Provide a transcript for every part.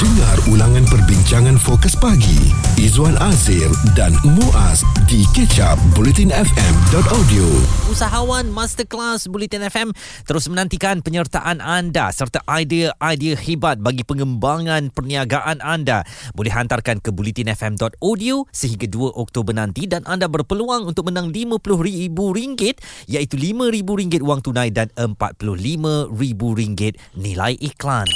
Dengar ulangan perbincangan fokus pagi Izwan Azir dan Muaz di kecap bulletinfm.audio Usahawan Masterclass Bulletin FM terus menantikan penyertaan anda serta idea-idea hebat bagi pengembangan perniagaan anda. Boleh hantarkan ke bulletinfm.audio sehingga 2 Oktober nanti dan anda berpeluang untuk menang RM50,000 iaitu RM5,000 wang tunai dan RM45,000 nilai iklan.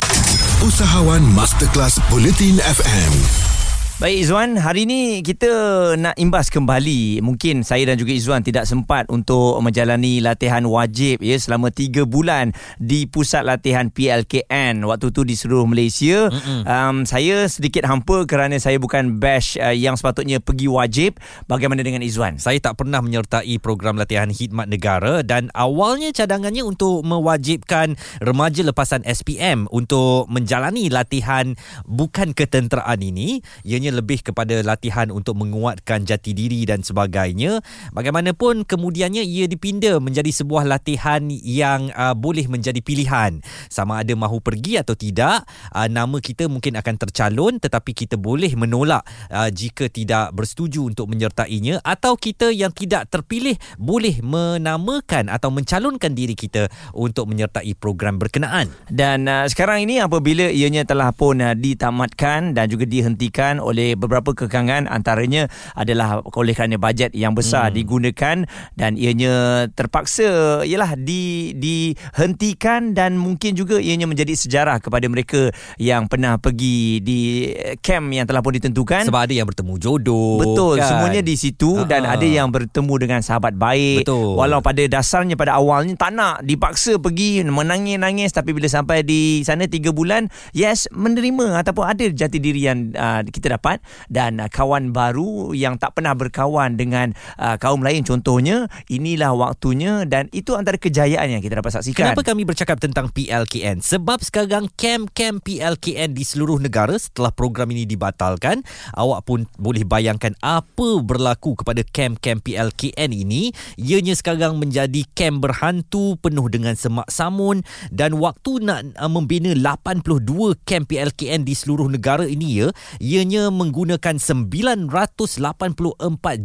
Usahawan Masterclass Bulletin FM Baik Izwan, hari ini kita nak imbas kembali. Mungkin saya dan juga Izwan tidak sempat untuk menjalani latihan wajib ya selama 3 bulan di pusat latihan PLKN waktu tu di seluruh Malaysia. Um, saya sedikit hampa kerana saya bukan batch uh, yang sepatutnya pergi wajib. Bagaimana dengan Izwan? Saya tak pernah menyertai program latihan khidmat negara dan awalnya cadangannya untuk mewajibkan remaja lepasan SPM untuk menjalani latihan bukan ketenteraan ini. Ianya lebih kepada latihan untuk menguatkan jati diri dan sebagainya. Bagaimanapun kemudiannya ia dipinda menjadi sebuah latihan yang uh, boleh menjadi pilihan. Sama ada mahu pergi atau tidak, uh, nama kita mungkin akan tercalon tetapi kita boleh menolak uh, jika tidak bersetuju untuk menyertainya atau kita yang tidak terpilih boleh menamakan atau mencalonkan diri kita untuk menyertai program berkenaan. Dan uh, sekarang ini apabila ianya telah pun uh, ditamatkan dan juga dihentikan oleh beberapa kekangan antaranya adalah oleh kerana bajet yang besar hmm. digunakan dan ianya terpaksa ialah di dihentikan dan mungkin juga ianya menjadi sejarah kepada mereka yang pernah pergi di camp yang telah pun ditentukan sebab ada yang bertemu jodoh betul kan? semuanya di situ uh-huh. dan ada yang bertemu dengan sahabat baik betul. walau pada dasarnya pada awalnya tak nak dipaksa pergi menangis-nangis tapi bila sampai di sana 3 bulan yes menerima ataupun ada jati diri yang uh, kita dapat dan uh, kawan baru yang tak pernah berkawan dengan uh, kaum lain contohnya inilah waktunya dan itu antara kejayaan yang kita dapat saksikan Kenapa kami bercakap tentang PLKN? Sebab sekarang kem-kem PLKN di seluruh negara setelah program ini dibatalkan, awak pun boleh bayangkan apa berlaku kepada kem-kem PLKN ini. Ianya sekarang menjadi kem berhantu penuh dengan semak samun dan waktu nak uh, membina 82 kem PLKN di seluruh negara ini ya, ianya menggunakan 984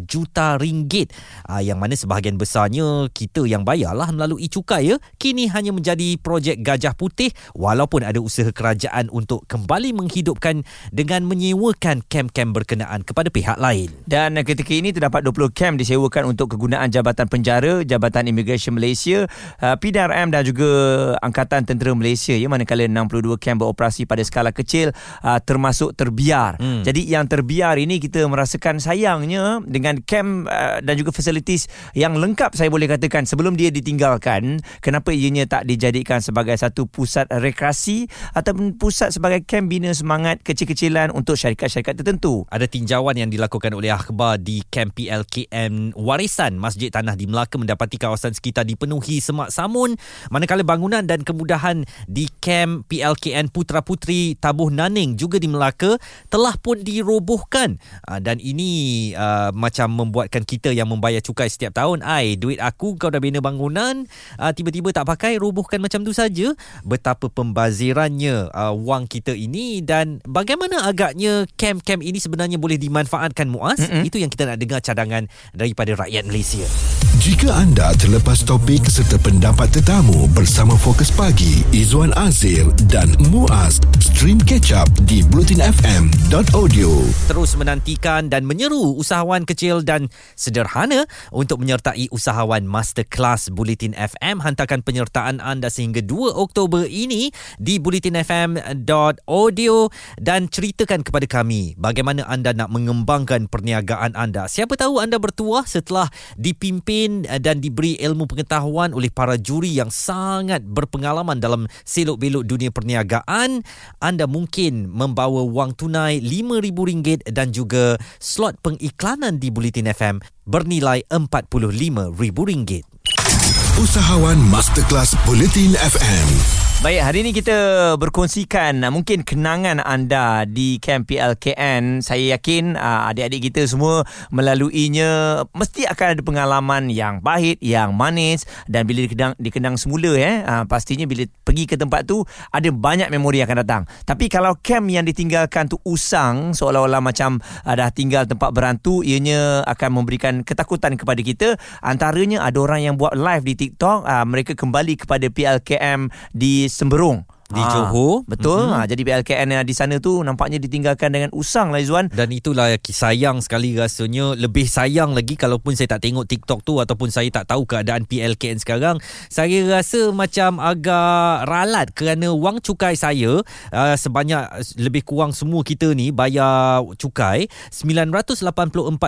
juta ringgit. Uh, yang mana sebahagian besarnya kita yang bayarlah melalui cukai ya. Kini hanya menjadi projek gajah putih walaupun ada usaha kerajaan untuk kembali menghidupkan dengan menyewakan kem-kem berkenaan kepada pihak lain. Dan ketika ini terdapat 20 kem disewakan untuk kegunaan Jabatan Penjara, Jabatan Imigresen Malaysia, uh, PDRM dan juga Angkatan Tentera Malaysia ya manakala 62 kem beroperasi pada skala kecil uh, termasuk terbiar. Hmm. Jadi yang terbiar ini kita merasakan sayangnya dengan kem uh, dan juga facilities yang lengkap saya boleh katakan sebelum dia ditinggalkan kenapa ianya tak dijadikan sebagai satu pusat rekreasi ataupun pusat sebagai kem bina semangat kecil-kecilan untuk syarikat-syarikat tertentu. Ada tinjauan yang dilakukan oleh akhbar di kem PLKM Warisan Masjid Tanah di Melaka mendapati kawasan sekitar dipenuhi semak samun manakala bangunan dan kemudahan di kem PLKN Putra Putri Tabuh Naning juga di Melaka telah pun dirobohkan. Uh, dan ini uh, macam membuatkan kita yang membayar cukai setiap tahun. Ai duit aku kau dah bina bangunan uh, tiba-tiba tak pakai robohkan macam tu saja. Betapa pembazirannya uh, wang kita ini dan bagaimana agaknya kem-kem ini sebenarnya boleh dimanfaatkan muas mm-hmm. itu yang kita nak dengar cadangan daripada rakyat Malaysia jika anda terlepas topik serta pendapat tetamu bersama Fokus Pagi, Izwan Azir dan Muaz, stream catch up di blutinfm.audio. Terus menantikan dan menyeru usahawan kecil dan sederhana untuk menyertai usahawan Masterclass Bulletin FM. Hantarkan penyertaan anda sehingga 2 Oktober ini di blutinfm.audio dan ceritakan kepada kami bagaimana anda nak mengembangkan perniagaan anda. Siapa tahu anda bertuah setelah dipimpin Eh, dan diberi ilmu pengetahuan oleh para juri yang sangat berpengalaman dalam selok-belok dunia perniagaan, anda mungkin membawa wang tunai RM5,000 dan juga slot pengiklanan di Bulletin FM bernilai RM45,000. Usahawan Masterclass Bulletin FM Baik, hari ini kita berkongsikan uh, mungkin kenangan anda di Camp PLKN. Saya yakin uh, adik-adik kita semua melaluinya mesti akan ada pengalaman yang pahit, yang manis dan bila dikenang, dikenang semula eh, uh, pastinya bila pergi ke tempat tu ada banyak memori akan datang. Tapi kalau camp yang ditinggalkan tu usang seolah-olah macam dah tinggal tempat berantu, ianya akan memberikan ketakutan kepada kita. Antaranya ada orang yang buat live di TikTok, mereka kembali kepada PLKM di Semberung Di Ah, Johor. Betul. Mhm. Mm-hmm. Ha, jadi PLKN yang di sana tu nampaknya ditinggalkan dengan usang lah Izwan. Dan itulah sayang sekali rasanya Lebih sayang lagi Kalaupun saya tak tengok TikTok tu Ataupun saya tak tahu keadaan PLKN sekarang Saya rasa macam agak ralat Kerana wang cukai saya uh, Sebanyak lebih kurang semua kita ni Bayar cukai 984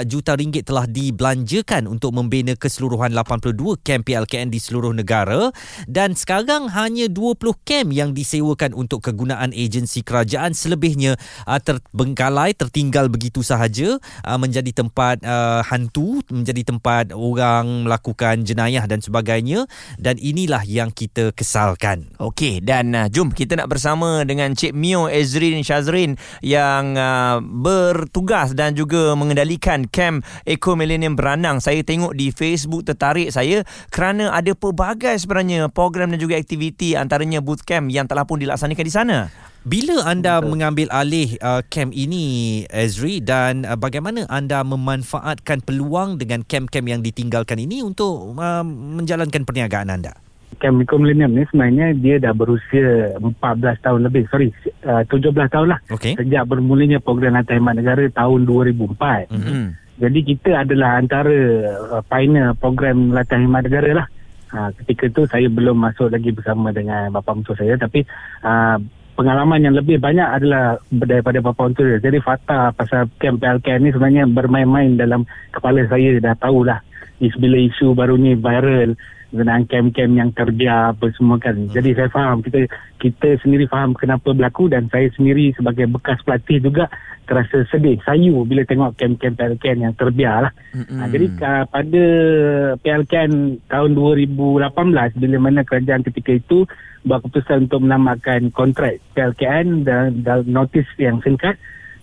juta ringgit telah dibelanjakan Untuk membina keseluruhan 82 kamp PLKN di seluruh negara Dan sekarang hanya 20 kamp yang disewakan untuk kegunaan agensi kerajaan selebihnya uh, terbengkalai tertinggal begitu sahaja uh, menjadi tempat uh, hantu menjadi tempat orang melakukan jenayah dan sebagainya dan inilah yang kita kesalkan Okey dan uh, jom kita nak bersama dengan Cik Mio Ezrin Shazrin yang uh, bertugas dan juga mengendalikan kem Eco Millennium Beranang. Saya tengok di Facebook tertarik saya kerana ada pelbagai sebenarnya program dan juga aktiviti antaranya bootcamp yang telah pun dilaksanakan di sana. Bila anda Betul. mengambil alih uh, camp ini Ezri dan uh, bagaimana anda memanfaatkan peluang dengan camp-camp yang ditinggalkan ini untuk uh, menjalankan perniagaan anda? Camp Miko Millennium ni sebenarnya dia dah berusia 14 tahun lebih. Sorry, uh, 17 tahun lah. Okey. Sejak bermulanya program Latihan Khidmat Negara tahun 2004. Mhm. Hmm. Jadi kita adalah antara uh, pioneer program Latihan Khidmat Negara lah. Uh, ketika tu saya belum masuk lagi bersama dengan bapa mentua saya. Tapi uh, pengalaman yang lebih banyak adalah daripada bapa mentua saya. Jadi fakta pasal camp PLKN ni sebenarnya bermain-main dalam kepala saya. Dah tahulah is bila isu baru ni viral dengan camp-camp yang terbiar apa semua kan. Hmm. Jadi saya faham kita kita sendiri faham kenapa berlaku dan saya sendiri sebagai bekas pelatih juga terasa sedih, sayu bila tengok camp-camp PLKN yang terbiar lah. Mm-mm. Ha, jadi uh, pada PLKN tahun 2018 bila mana kerajaan ketika itu buat keputusan untuk menamakan kontrak PLKN dan, dan notis yang singkat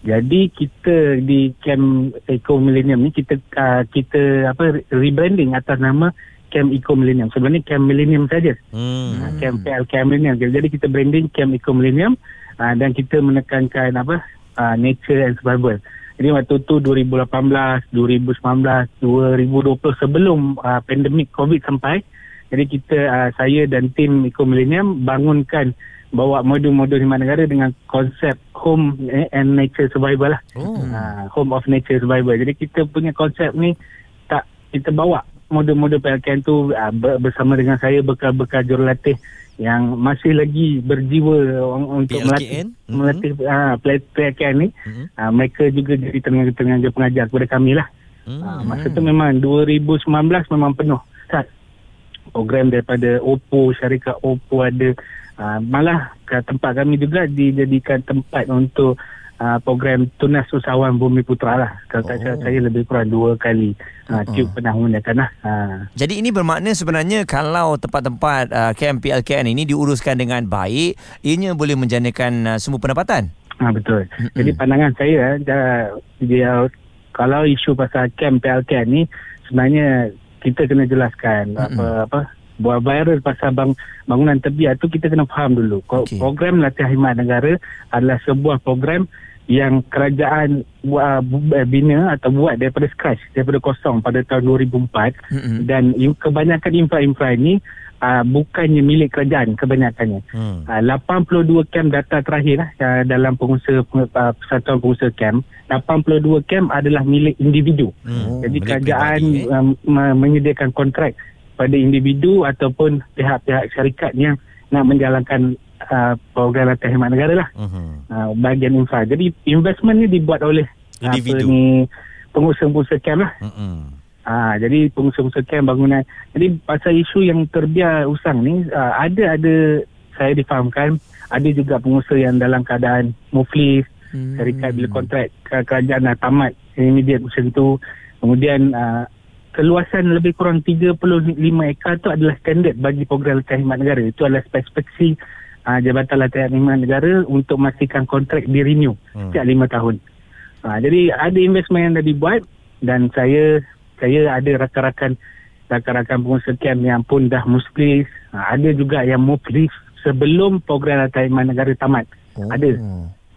jadi kita di camp Eco Millennium ni kita uh, kita apa rebranding atas nama Camp Eco Millennium. Sebenarnya Camp Millennium saja. Hmm. Hmm. Camp PLKM Millennium. Jadi kita branding Camp Eco Millennium uh, dan kita menekankan apa uh, nature and survival. Jadi waktu tu 2018, 2019, 2020 sebelum uh, pandemik COVID sampai. Jadi kita uh, saya dan tim Eco Millennium bangunkan bawa modul-modul khidmat negara dengan konsep home and nature survival lah. Oh. Uh, home of nature survival. Jadi kita punya konsep ni tak kita bawa modul-modul PLKN tu uh, bersama dengan saya bekal-bekal jurulatih yang masih lagi berjiwa un- untuk PLKN? melatih melatih uh, PLKN ni. Mhm. Uh, mereka juga jadi tenaga-tenaga pengajar kepada kami lah. Hmm. Uh, masa tu memang 2019 memang penuh. Start program daripada Oppo, syarikat Oppo ada. Uh, malah tempat kami juga dijadikan tempat untuk uh, program Tunas Usahawan Bumi Putra lah. Kalau tak Oh. salah saya lebih kurang dua kali uh, Tube pernah menggunakan lah. Uh, Jadi ini bermakna sebenarnya kalau tempat-tempat uh, camp PLKN ini diuruskan dengan baik, ianya boleh menjanakan uh, semua pendapatan. Ha, betul. Jadi pandangan saya dia, dia kalau isu pasal camp PLK ni sebenarnya kita kena jelaskan apa apa buat viral pasal bang, bangunan terbiar tu kita kena faham dulu. Okey. Program Latihan Khidmat Negara adalah sebuah program yang kerajaan buat, bina atau buat daripada scratch, daripada kosong pada tahun 2004 Mm-mm. dan kebanyakan infra-infra ini uh, bukannya milik kerajaan kebanyakannya. Hmm. Uh, 82 camp data terakhir lah uh, dalam pengusaha uh, persatuan pengusaha camp 82 camp adalah milik individu Hmm. jadi Milik kerajaan peribadi, eh? me- menyediakan kontrak pada individu ataupun pihak-pihak syarikat yang nak menjalankan uh, program latihan khidmat negara lah Mhm. uh, bahagian infra jadi investment ni dibuat oleh Individu. apa ni pengusaha-pengusaha camp lah Mhm. Ah, jadi pengusaha-pengusaha camp bangunan. Jadi pasal isu yang terbiar usang ni ah, ada ada saya difahamkan ada juga pengusaha yang dalam keadaan muflis Hmm. syarikat bila kontrak ke- kerajaan dah tamat immediate macam tu. Kemudian ah, keluasan lebih kurang 35 ekar tu adalah standard bagi program latihan khidmat negara. Itu adalah spesifikasi uh, Jabatan Latihan Khidmat Negara untuk memastikan kontrak di renew Hmm. setiap lima tahun. Uh, jadi ada investment yang dah dibuat dan saya saya ada rakan-rakan rakan-rakan pengusaha camp yang pun dah muslis. Uh, ada juga yang leave sebelum program Latihan Khidmat Negara tamat. Oh. Ada.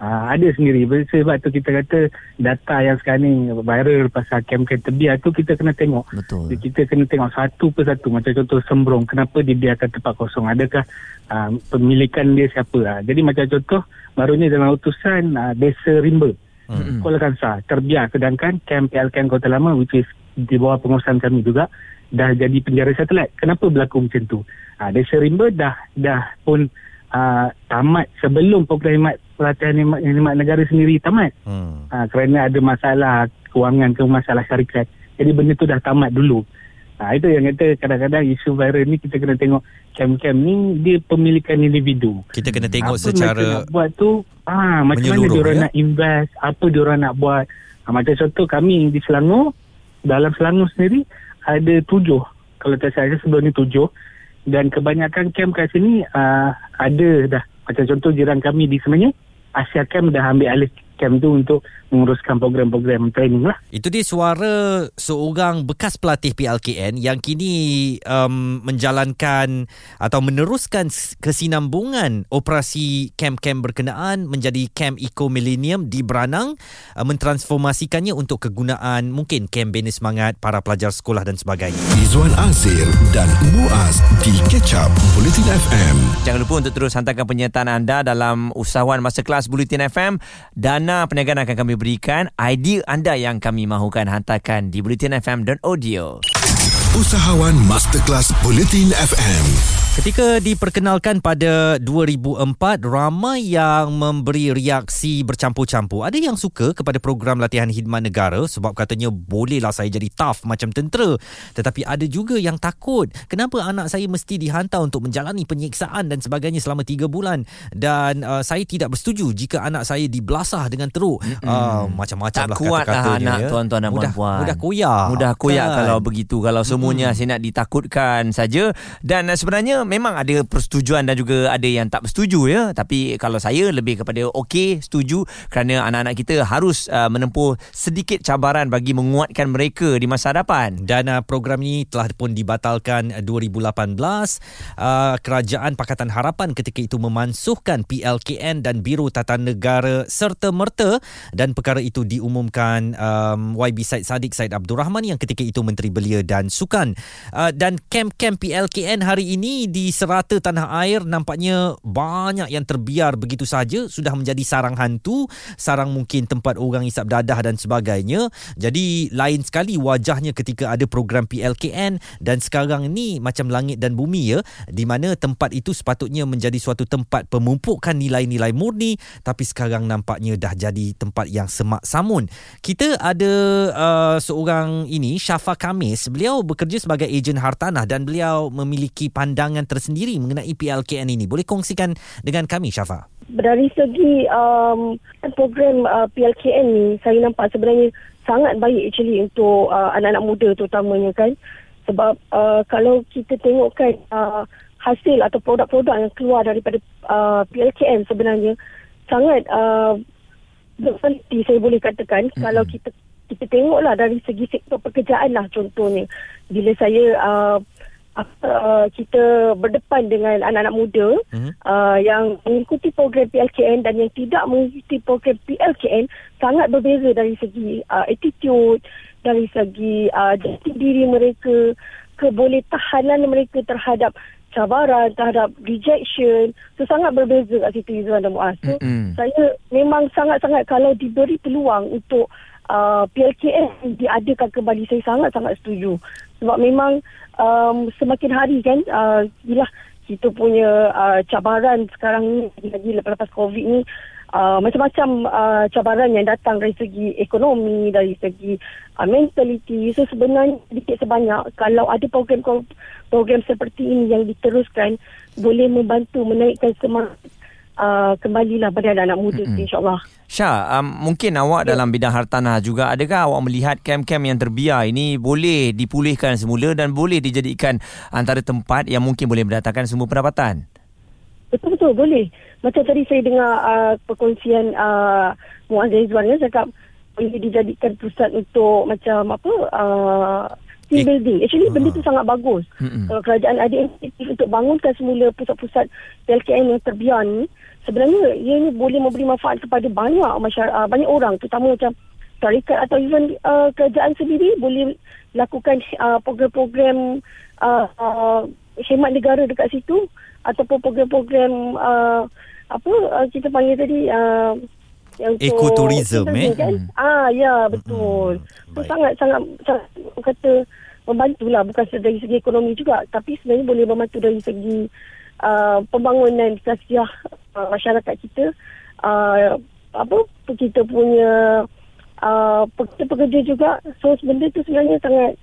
Uh, ada sendiri. Sebab tu kita kata data yang sekarang ni viral pasal kem-kem terbiar tu kita kena tengok. Betul. kita kena tengok satu persatu. Macam contoh sembrong kenapa dibiarkan tempat kosong? Adakah uh, pemilikan dia siapa? Uh, jadi macam contoh barunya dalam utusan uh, desa rimba Hmm. Kuala Kangsar terbiar sedangkan camp PLKN Kota Lama which is di bawah pengurusan kami juga dah jadi penjara satelit. Kenapa berlaku macam tu? Uh, desa rimba dah dah pun uh, tamat sebelum program pelatihan khidmat, khidmat negara sendiri tamat Hmm. ha, kerana ada masalah kewangan ke masalah syarikat. Jadi benda tu dah tamat dulu. Ha, itu yang kata kadang-kadang isu viral ni kita kena tengok camp-camp ni dia pemilikan individu. Kita kena tengok apa secara nak buat tu ah macam mana menyeluruh, dia orang ya? nak invest, apa dia orang nak buat. Ha, macam contoh kami di Selangor, dalam Selangor sendiri ada tujuh. Kalau tak salah sebelum ni tujuh. Dan kebanyakan camp kat sini uh, ada dah. Macam contoh jiran kami di Semenyih, Asia Camp dah ambil alih camp tu untuk menguruskan program-program training lah. Itu dia suara seorang bekas pelatih PLKN yang kini um, menjalankan atau meneruskan kesinambungan operasi kem-kem berkenaan menjadi kem Eco Millennium di Beranang uh, mentransformasikannya untuk kegunaan mungkin kem bina semangat para pelajar sekolah dan sebagainya. Izwan Azir dan Muaz di Catch Up Bulletin FM. Jangan lupa untuk terus hantarkan penyertaan anda dalam usahawan Masterclass Bulletin FM. Dana perniagaan akan kami berikan. Idea anda yang kami mahukan hantarkan di bulletinfm.audio. Usahawan Masterclass Bulletin FM. Ketika diperkenalkan pada 2004, ramai yang memberi reaksi bercampur-campur. Ada yang suka kepada program latihan khidmat negara sebab katanya bolehlah saya jadi tough macam tentera. Tetapi ada juga yang takut. Kenapa anak saya mesti dihantar untuk menjalani penyiksaan dan sebagainya selama 3 bulan. Dan uh, saya tidak bersetuju jika anak saya dibelasah dengan teruk. Uh, macam-macam Tak lah kuat lah kata-katanya. anak ya. tuan-tuan dan mudah, puan-puan. Mudah koyak. Mudah koyak Kan? kalau begitu Kalau semuanya saya nak ditakutkan saja Dan uh, memang ada persetujuan Dan juga ada yang tak bersetuju ya Tapi kalau saya lebih kepada okey Setuju Kerana anak-anak kita harus uh, menempuh sedikit cabaran Bagi menguatkan mereka di masa hadapan Dan uh, program ini telah pun dibatalkan uh, 2018. Uh, Kerajaan Pakatan Harapan ketika itu memansuhkan PLKN dan Biro Tata Negara serta merta dan perkara itu diumumkan um, YB Said Sadiq Said Abdul Rahman yang ketika itu Menteri Belia dan Sukan. Uh, dan kem-kem PLKN hari ini di serata tanah air nampaknya banyak yang terbiar begitu saja sudah menjadi sarang hantu, sarang mungkin tempat orang isap dadah dan sebagainya. Jadi lain sekali wajahnya ketika ada program PLKN dan sekarang ni macam langit dan bumi ya di mana tempat itu sepatutnya menjadi suatu tempat pemumpukan nilai-nilai murni tapi sekarang nampaknya dah jadi tempat yang semak samun. Kita ada uh, seorang ini Syafa Kamis, beliau bekerja sebagai ejen hartanah dan beliau memiliki pandangan tersendiri mengenai PLKN ini. Boleh kongsikan dengan kami Syafa? dari segi um, program uh, PLKN ni saya nampak sebenarnya sangat baik actually untuk uh, anak-anak muda terutamanya kan sebab uh, kalau kita tengokkan uh, hasil atau produk-produk yang keluar daripada uh, PLKN sebenarnya sangat uh, berhenti saya boleh katakan mm-hmm. kalau kita kita tengoklah dari segi sektor pekerjaan lah contohnya bila saya uh, uh, kita berdepan dengan anak-anak muda Mhm. uh, yang mengikuti program PLKN dan yang tidak mengikuti program PLKN sangat berbeza dari segi uh, attitude, dari segi uh, jati diri mereka, kebolehtahanan mereka terhadap cabaran, terhadap rejection. So sangat berbeza kat situ Izzuan dan Muaz. So Mm-mm. saya memang sangat-sangat kalau diberi peluang untuk uh, PLKN diadakan kembali saya sangat-sangat setuju. Sebab memang um, semakin hari kan uh, yelah kita punya uh, cabaran sekarang ni lagi lepas-lepas COVID ni uh, macam-macam uh, cabaran yang datang dari segi ekonomi, dari segi uh, mentality. So sebenarnya sedikit sebanyak kalau ada program program seperti ini yang diteruskan boleh membantu menaikkan semangat uh, kembalilah pada anak-anak muda Mm-mm. insyaAllah. Syah, um, mungkin awak Ya. dalam bidang hartanah juga adakah awak melihat kem-kem yang terbiar ini boleh dipulihkan semula dan boleh dijadikan antara tempat yang mungkin boleh mendatangkan semua pendapatan? Betul-betul boleh. Macam tadi saya dengar uh, perkongsian uh, Muaz Rizwan kan cakap boleh dijadikan pusat untuk macam apa uh, team Eh. building. Actually benda tu sangat bagus. Mm-mm. Kalau kerajaan ada inisiatif untuk bangunkan semula pusat-pusat PLKN yang terbiar ni, sebenarnya ia ni boleh memberi manfaat kepada banyak masyarakat, uh, banyak orang terutama macam tarikat atau even uh, kerajaan sendiri boleh lakukan uh, program-program uh, uh, hemat negara dekat situ ataupun program-program uh, apa uh, kita panggil tadi uh, untuk tourism eh? kan? Ah ya betul. Hmm, Tu baik. sangat sangat sangat kata membantulah bukan dari segi ekonomi juga tapi sebenarnya boleh membantu dari segi uh, pembangunan sosial uh, masyarakat kita uh, apa kita punya uh, pekerja-pekerja juga so benda tu sebenarnya sangat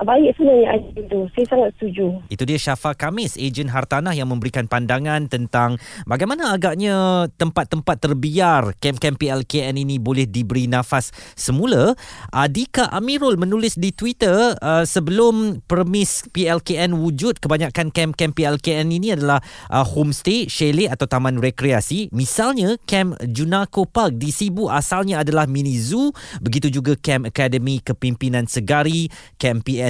baik sebenarnya idea tu saya sangat setuju Itu dia Syafa Kamis, ejen hartanah yang memberikan pandangan tentang bagaimana agaknya tempat-tempat terbiar kem-kem PLKN ini boleh diberi nafas semula. Adika Amirul menulis di Twitter uh, sebelum permis PLKN wujud, kebanyakan kem-kem PLKN ini adalah uh, homestay, chalet atau taman rekreasi. Misalnya kem Junako Park di Sibu asalnya adalah mini zoo, begitu juga kem Akademi Kepimpinan Segari, kem PLKN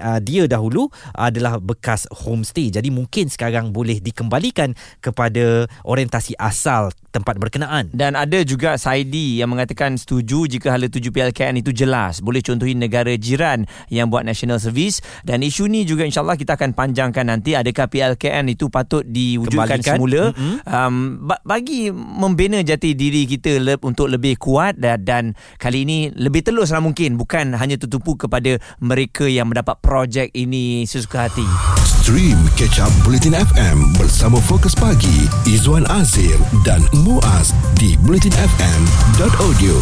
uh, dia dahulu adalah bekas homestay. Jadi mungkin sekarang boleh dikembalikan kepada orientasi asal tempat berkenaan. Dan ada juga Saidi yang mengatakan setuju jika hala tuju PLKN itu jelas. Boleh contohi negara jiran yang buat national service. Dan isu ni juga insyaAllah kita akan panjangkan nanti. Adakah PLKN itu patut diwujudkan Kembalikan. semula. Mm-mm. Um, ba- bagi membina jati diri kita le- untuk lebih kuat dan, dan kali ini lebih teluslah mungkin. Bukan hanya tertumpu kepada mereka yang mendapat projek ini sesuka hati. Stream Catch Up Bulletin FM bersama Fokus Pagi Izwan Azir dan Muaz di bulletinfm.audio.